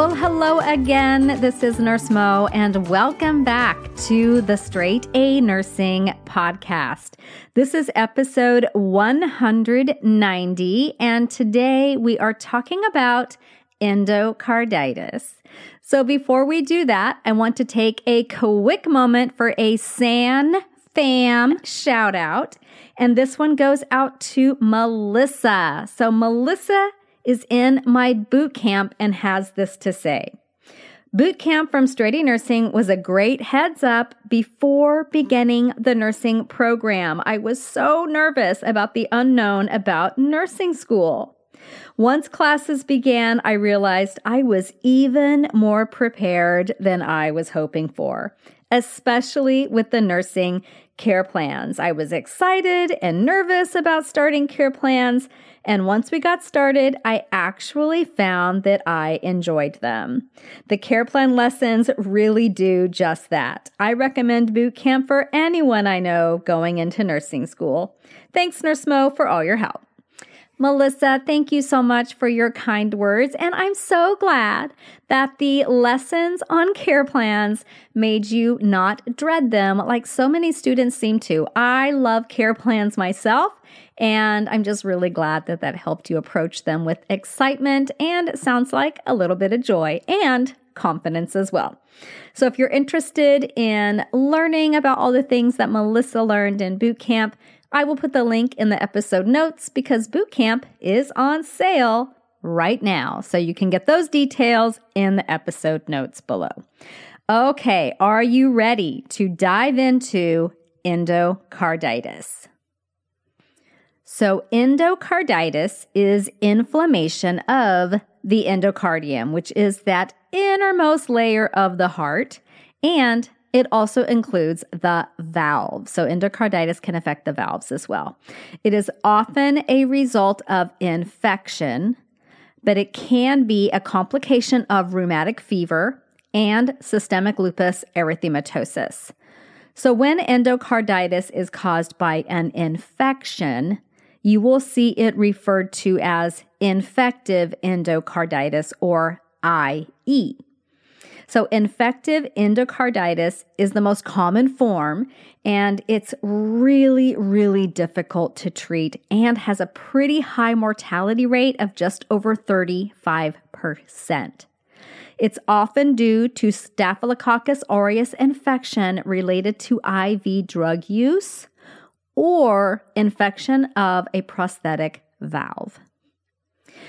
Well, hello again. This is Nurse Mo, and welcome back to the Straight A Nursing Podcast. This is episode 190, and today we are talking about endocarditis. So, before we do that, I want to take a quick moment for a San Fam shout out. And this one goes out to Melissa. So, Melissa is in my boot camp and has this to say. Boot camp from Straight A Nursing was a great heads up before beginning the nursing program. I was so nervous about the unknown about nursing school. Once classes began, I realized I was even more prepared than I was hoping for, especially with the nursing care plans. I was excited and nervous about starting care plans and once we got started, I actually found that I enjoyed them. The care plan lessons really do just that. I recommend boot camp for anyone I know going into nursing school. Thanks, Nurse Mo, for all your help. Melissa, thank you so much for your kind words. And I'm so glad that the lessons on care plans made you not dread them like so many students seem to. I love care plans myself, and I'm just really glad that that helped you approach them with excitement and sounds like a little bit of joy and confidence as well. So if you're interested in learning about all the things that Melissa learned in boot camp, I will put the link in the episode notes because boot camp is on sale right now. So you can get those details in the episode notes below. Okay, are you ready to dive into endocarditis? So, endocarditis is inflammation of the endocardium, which is that innermost layer of the heart, and it also includes the valves. So, endocarditis can affect the valves as well. It is often a result of infection, but it can be a complication of rheumatic fever and systemic lupus erythematosus. So, when endocarditis is caused by an infection, you will see it referred to as infective endocarditis or IE. So, infective endocarditis is the most common form, and it's really, really difficult to treat and has a pretty high mortality rate of just over 35%. It's often due to Staphylococcus aureus infection related to IV drug use or infection of a prosthetic valve.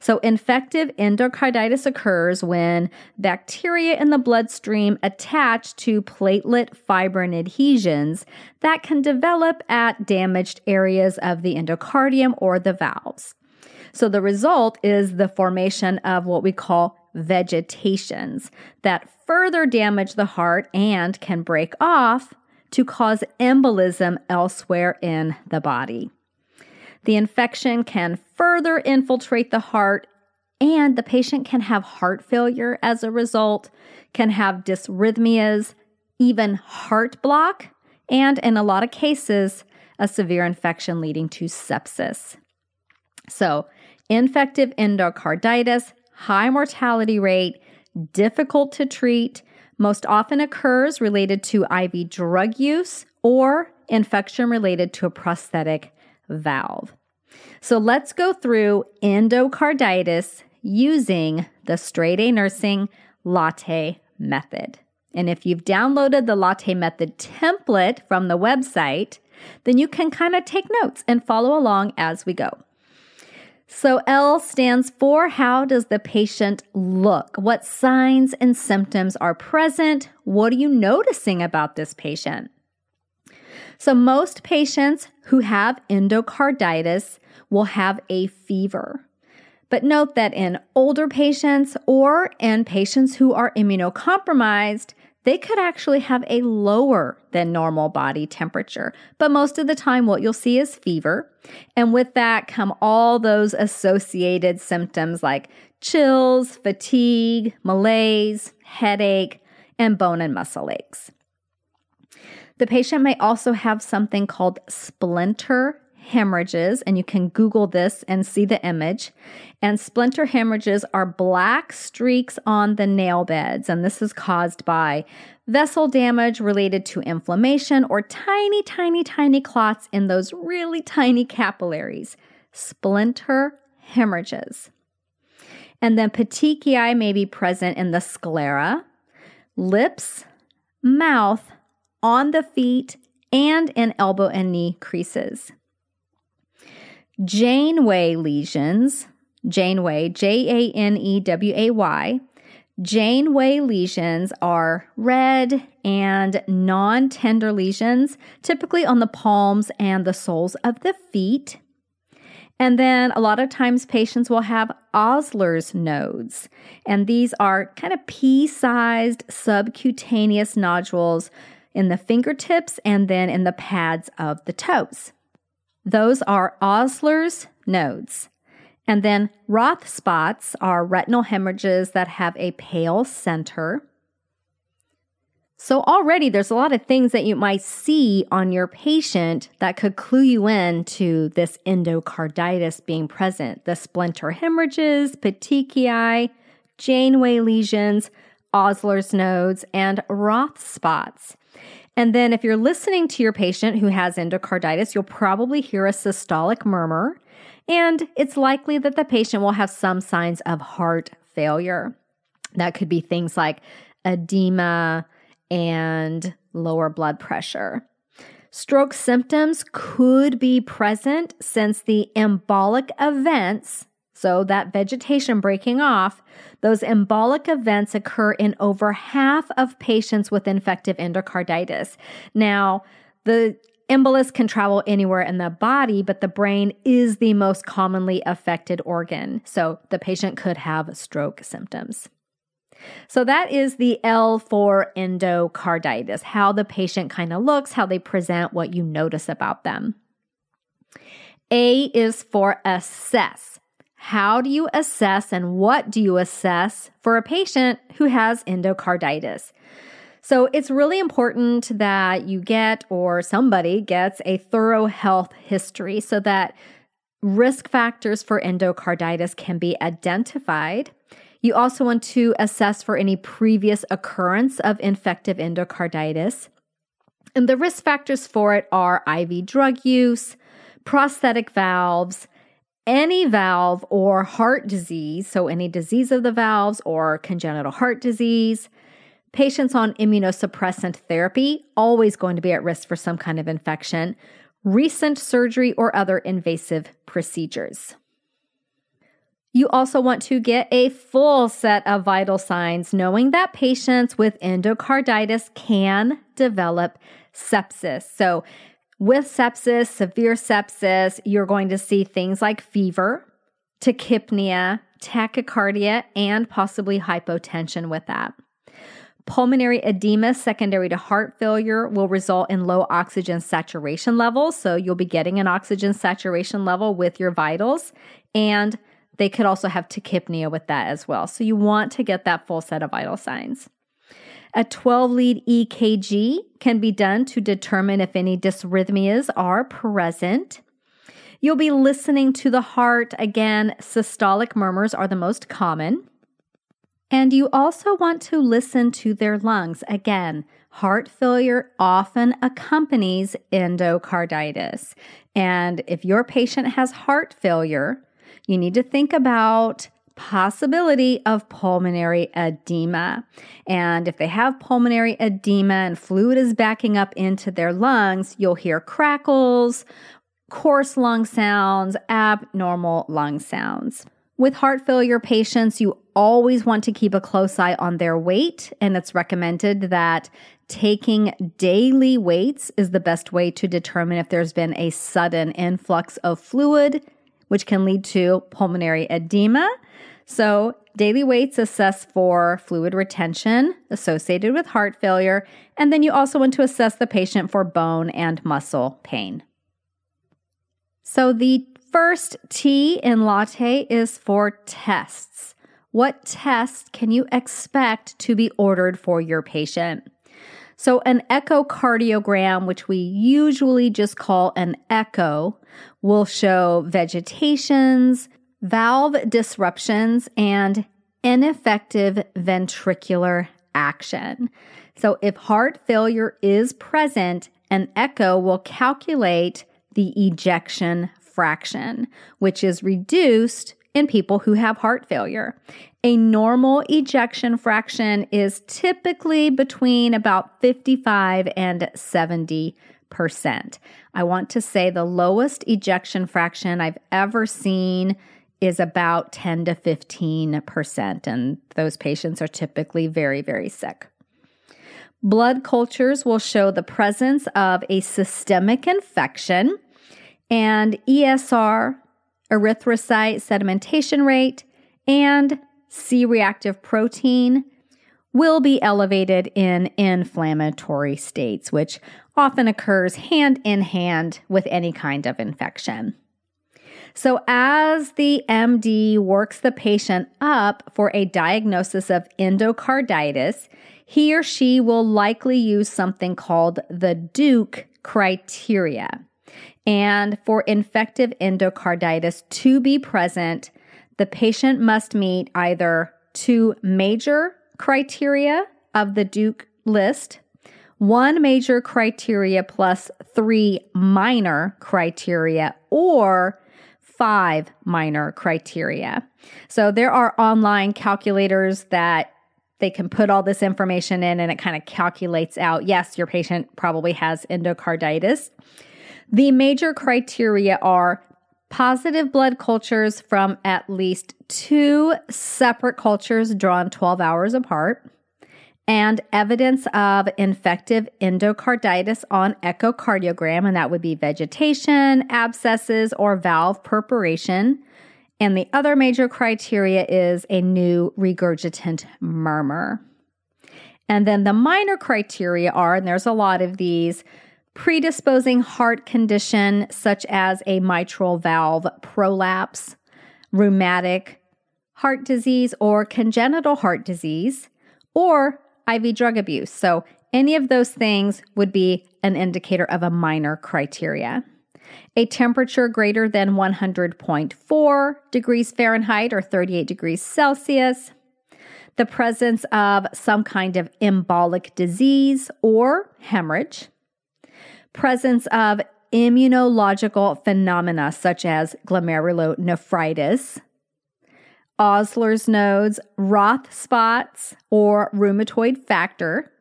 So, infective endocarditis occurs when bacteria in the bloodstream attach to platelet fibrin adhesions that can develop at damaged areas of the endocardium or the valves. So, the result is the formation of what we call vegetations that further damage the heart and can break off to cause embolism elsewhere in the body. The infection can further infiltrate the heart, and the patient can have heart failure as a result, can have dysrhythmias, even heart block, and in a lot of cases, a severe infection leading to sepsis. So, infective endocarditis, high mortality rate, difficult to treat, most often occurs related to IV drug use or infection related to a prosthetic valve. So let's go through endocarditis using the straight A nursing latte method. And if you've downloaded the latte method template from the website, then you can kind of take notes and follow along as we go. So, L stands for how does the patient look? What signs and symptoms are present? What are you noticing about this patient? So, most patients who have endocarditis will have a fever. But note that in older patients or in patients who are immunocompromised, they could actually have a lower than normal body temperature. But most of the time, what you'll see is fever. And with that come all those associated symptoms like chills, fatigue, malaise, headache, and bone and muscle aches. The patient may also have something called splinter hemorrhages, and you can Google this and see the image. And splinter hemorrhages are black streaks on the nail beds, and this is caused by vessel damage related to inflammation or tiny, tiny, tiny clots in those really tiny capillaries. Splinter hemorrhages. And then petechiae may be present in the sclera, lips, mouth, on the feet, and in elbow and knee creases. Janeway lesions, Janeway, J A N E W A Y, Janeway lesions are red and non tender lesions, typically on the palms and the soles of the feet. And then a lot of times patients will have Osler's nodes, and these are kind of pea sized subcutaneous nodules in the fingertips and then in the pads of the toes. Those are Osler's nodes. And then Roth spots are retinal hemorrhages that have a pale center. So, already there's a lot of things that you might see on your patient that could clue you in to this endocarditis being present the splinter hemorrhages, petechiae, Janeway lesions, Osler's nodes, and Roth spots. And then, if you're listening to your patient who has endocarditis, you'll probably hear a systolic murmur, and it's likely that the patient will have some signs of heart failure. That could be things like edema and lower blood pressure. Stroke symptoms could be present since the embolic events so, that vegetation breaking off, those embolic events occur in over half of patients with infective endocarditis. Now, the embolus can travel anywhere in the body, but the brain is the most commonly affected organ. So, the patient could have stroke symptoms. So, that is the L for endocarditis, how the patient kind of looks, how they present, what you notice about them. A is for assess. How do you assess and what do you assess for a patient who has endocarditis? So it's really important that you get or somebody gets a thorough health history so that risk factors for endocarditis can be identified. You also want to assess for any previous occurrence of infective endocarditis. And the risk factors for it are IV drug use, prosthetic valves, any valve or heart disease, so any disease of the valves or congenital heart disease, patients on immunosuppressant therapy, always going to be at risk for some kind of infection, recent surgery or other invasive procedures. You also want to get a full set of vital signs, knowing that patients with endocarditis can develop sepsis. So, with sepsis, severe sepsis, you're going to see things like fever, tachypnea, tachycardia, and possibly hypotension with that. Pulmonary edema secondary to heart failure will result in low oxygen saturation levels. So you'll be getting an oxygen saturation level with your vitals. And they could also have tachypnea with that as well. So you want to get that full set of vital signs. A 12 lead EKG can be done to determine if any dysrhythmias are present. You'll be listening to the heart. Again, systolic murmurs are the most common. And you also want to listen to their lungs. Again, heart failure often accompanies endocarditis. And if your patient has heart failure, you need to think about possibility of pulmonary edema. And if they have pulmonary edema and fluid is backing up into their lungs, you'll hear crackles, coarse lung sounds, abnormal lung sounds. With heart failure patients, you always want to keep a close eye on their weight, and it's recommended that taking daily weights is the best way to determine if there's been a sudden influx of fluid, which can lead to pulmonary edema. So, daily weights assess for fluid retention associated with heart failure, and then you also want to assess the patient for bone and muscle pain. So, the first T in latte is for tests. What tests can you expect to be ordered for your patient? So, an echocardiogram, which we usually just call an echo, will show vegetations, valve disruptions, and ineffective ventricular action. So, if heart failure is present, an echo will calculate the ejection fraction, which is reduced in people who have heart failure. A normal ejection fraction is typically between about 55 and 70 percent. I want to say the lowest ejection fraction I've ever seen is about 10 to 15 percent, and those patients are typically very, very sick. Blood cultures will show the presence of a systemic infection and ESR, erythrocyte sedimentation rate, and C reactive protein will be elevated in inflammatory states, which often occurs hand in hand with any kind of infection. So, as the MD works the patient up for a diagnosis of endocarditis, he or she will likely use something called the Duke criteria. And for infective endocarditis to be present, the patient must meet either two major criteria of the Duke list, one major criteria plus three minor criteria, or five minor criteria. So there are online calculators that they can put all this information in and it kind of calculates out yes, your patient probably has endocarditis. The major criteria are positive blood cultures from at least two separate cultures drawn 12 hours apart, and evidence of infective endocarditis on echocardiogram, and that would be vegetation, abscesses, or valve perforation. And the other major criteria is a new regurgitant murmur. And then the minor criteria are, and there's a lot of these, predisposing heart condition such as a mitral valve prolapse, rheumatic heart disease, or congenital heart disease, or IV drug abuse. So, any of those things would be an indicator of a minor criteria. A temperature greater than 100.4 degrees Fahrenheit or 38 degrees Celsius, the presence of some kind of embolic disease or hemorrhage, presence of immunological phenomena such as glomerulonephritis, Osler's nodes, Roth spots, or rheumatoid factor,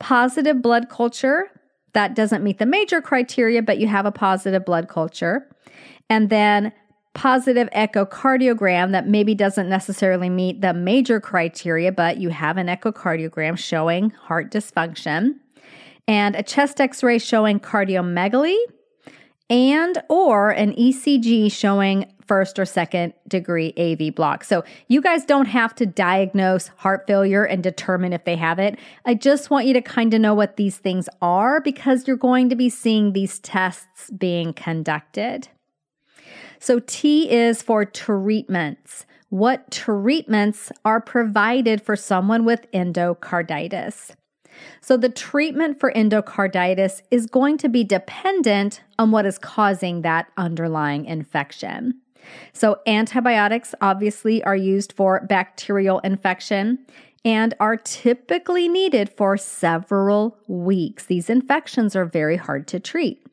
positive blood culture. That doesn't meet the major criteria, but you have a positive blood culture. And then positive echocardiogram that maybe doesn't necessarily meet the major criteria, but you have an echocardiogram showing heart dysfunction and a chest x-ray showing cardiomegaly and or an ECG showing first or second degree AV block. So you guys don't have to diagnose heart failure and determine if they have it. I just want you to kind of know what these things are because you're going to be seeing these tests being conducted. So T is for treatments. What treatments are provided for someone with endocarditis? So, the treatment for endocarditis is going to be dependent on what is causing that underlying infection. So, antibiotics obviously are used for bacterial infection and are typically needed for several weeks. These infections are very hard to treat.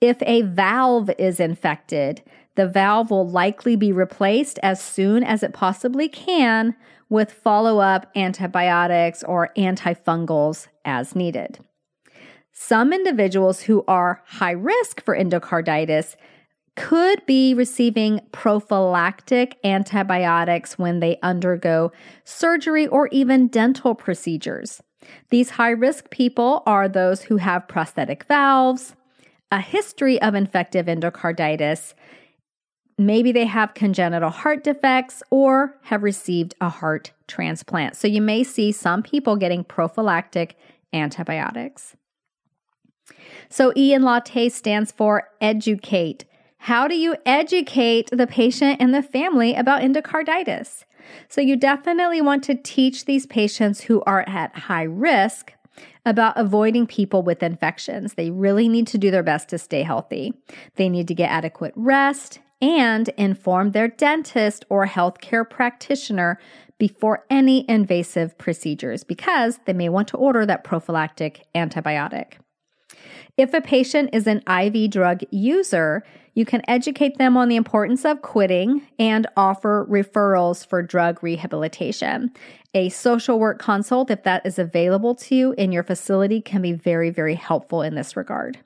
If a valve is infected, The valve will likely be replaced as soon as it possibly can with follow up antibiotics or antifungals as needed. Some individuals who are high risk for endocarditis could be receiving prophylactic antibiotics when they undergo surgery or even dental procedures. These high risk people are those who have prosthetic valves, a history of infective endocarditis, maybe they have congenital heart defects or have received a heart transplant. So you may see some people getting prophylactic antibiotics. So E in Latte stands for educate. How do you educate the patient and the family about endocarditis? So, you definitely want to teach these patients who are at high risk about avoiding people with infections. They really need to do their best to stay healthy. They need to get adequate rest and inform their dentist or healthcare practitioner before any invasive procedures because they may want to order that prophylactic antibiotic. If a patient is an IV drug user, you can educate them on the importance of quitting and offer referrals for drug rehabilitation. A social work consult, if that is available to you in your facility, can be very, very helpful in this regard.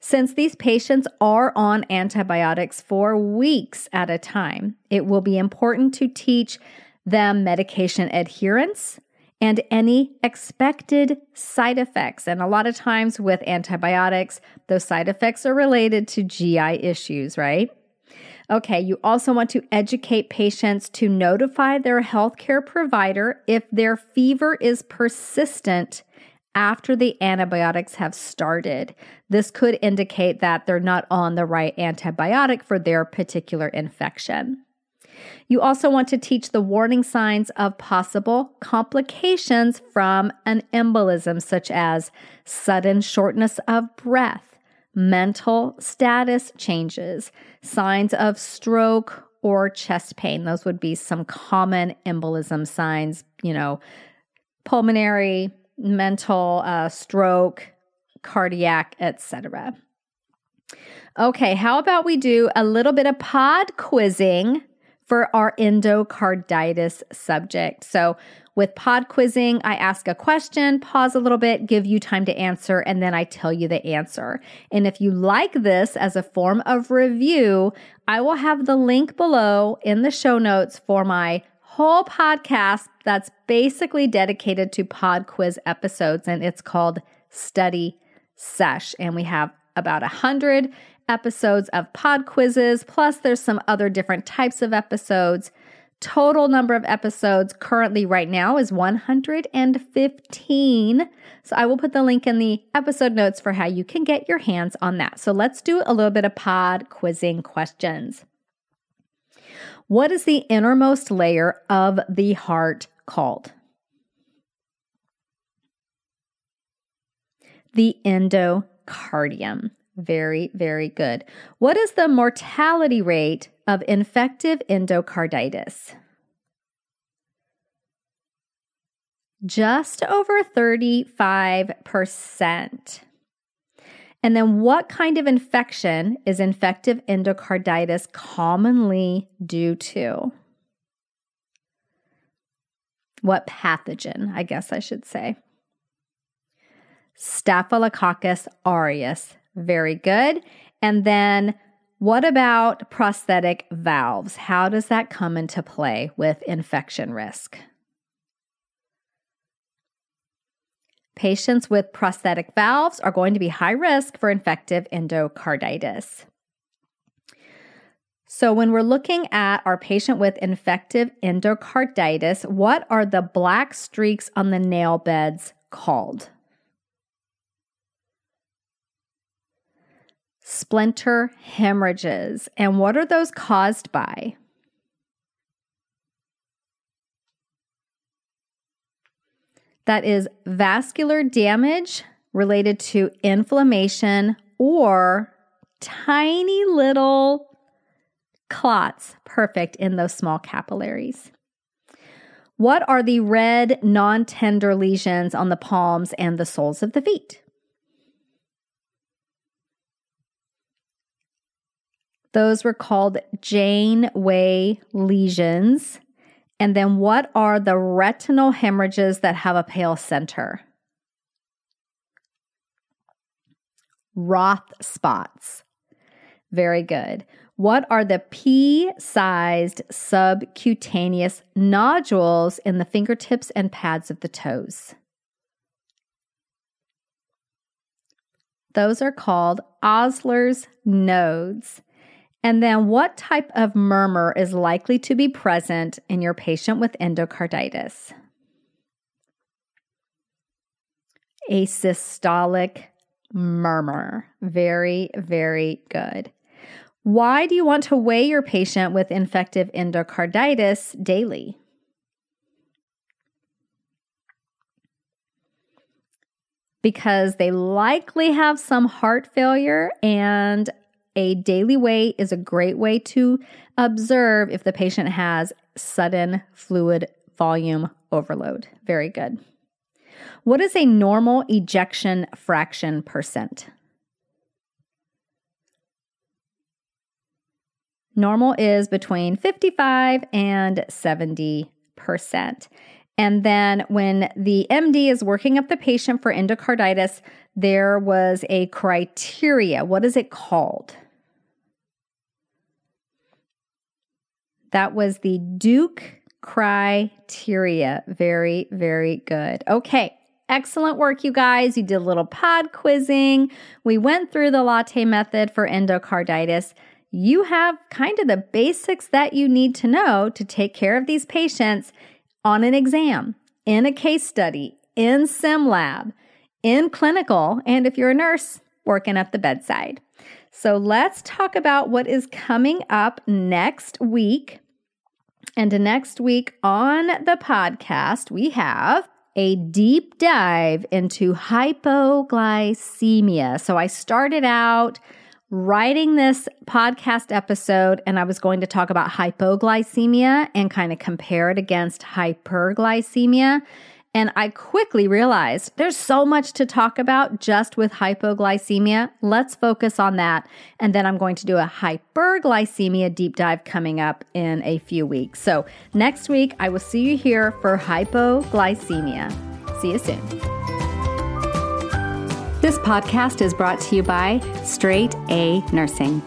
Since these patients are on antibiotics for weeks at a time, it will be important to teach them medication adherence and any expected side effects. And a lot of times with antibiotics, those side effects are related to GI issues, right? Okay, you also want to educate patients to notify their healthcare provider if their fever is persistent after the antibiotics have started. This could indicate that they're not on the right antibiotic for their particular infection. You also want to teach the warning signs of possible complications from an embolism, such as sudden shortness of breath, mental status changes, signs of stroke or chest pain. Those would be some common embolism signs, you know, pulmonary, mental, uh, stroke, cardiac, etc. Okay, how about we do a little bit of pod quizzing for our endocarditis subject. So, with pod quizzing, I ask a question, pause a little bit, give you time to answer, and then I tell you the answer. And if you like this as a form of review, I will have the link below in the show notes for my whole podcast that's basically dedicated to pod quiz episodes, and it's called Study Sesh. And we have about a hundred episodes of pod quizzes, plus there's some other different types of episodes. Total number of episodes currently right now is 115. So I will put the link in the episode notes for how you can get your hands on that. So let's do a little bit of pod quizzing questions. What is the innermost layer of the heart called? The endocardium. Very, very good. What is the mortality rate of infective endocarditis? Just over 35%. And then, what kind of infection is infective endocarditis commonly due to? What pathogen, I guess I should say? Staphylococcus aureus very good. And then what about prosthetic valves? How does that come into play with infection risk? Patients with prosthetic valves are going to be high risk for infective endocarditis. So, when we're looking at our patient with infective endocarditis, what are the black streaks on the nail beds called? Splinter hemorrhages. And what are those caused by? That is vascular damage related to inflammation or tiny little clots, perfect in those small capillaries. What are the red, non tender lesions on the palms and the soles of the feet? Those were called Janeway lesions. And then what are the retinal hemorrhages that have a pale center? Roth spots. Very good. What are the pea sized subcutaneous nodules in the fingertips and pads of the toes? Those are called Osler's nodes. And then, what type of murmur is likely to be present in your patient with endocarditis? A systolic murmur. Very, very good. Why do you want to weigh your patient with infective endocarditis daily? Because they likely have some heart failure, and a daily weight is a great way to observe if the patient has sudden fluid volume overload. Very good. What is a normal ejection fraction percent? Normal is between 55 and 70%. And then when the MD is working up the patient for endocarditis, there was a criteria. What is it called? That was the Duke criteria. Very, very good. Okay. Excellent work, you guys. You did a little pod quizzing. We went through the latte method for endocarditis you have kind of the basics that you need to know to take care of these patients on an exam, in a case study, in sim lab, in clinical, and if you're a nurse, working at the bedside. So let's talk about what is coming up next week. And next week on the podcast, we have a deep dive into hypoglycemia. So I started out writing this podcast episode and I was going to talk about hypoglycemia and kind of compare it against hyperglycemia. And I quickly realized there's so much to talk about just with hypoglycemia. Let's focus on that. And then I'm going to do a hyperglycemia deep dive coming up in a few weeks. So next week, I will see you here for hypoglycemia. See you soon. This podcast is brought to you by Straight A Nursing.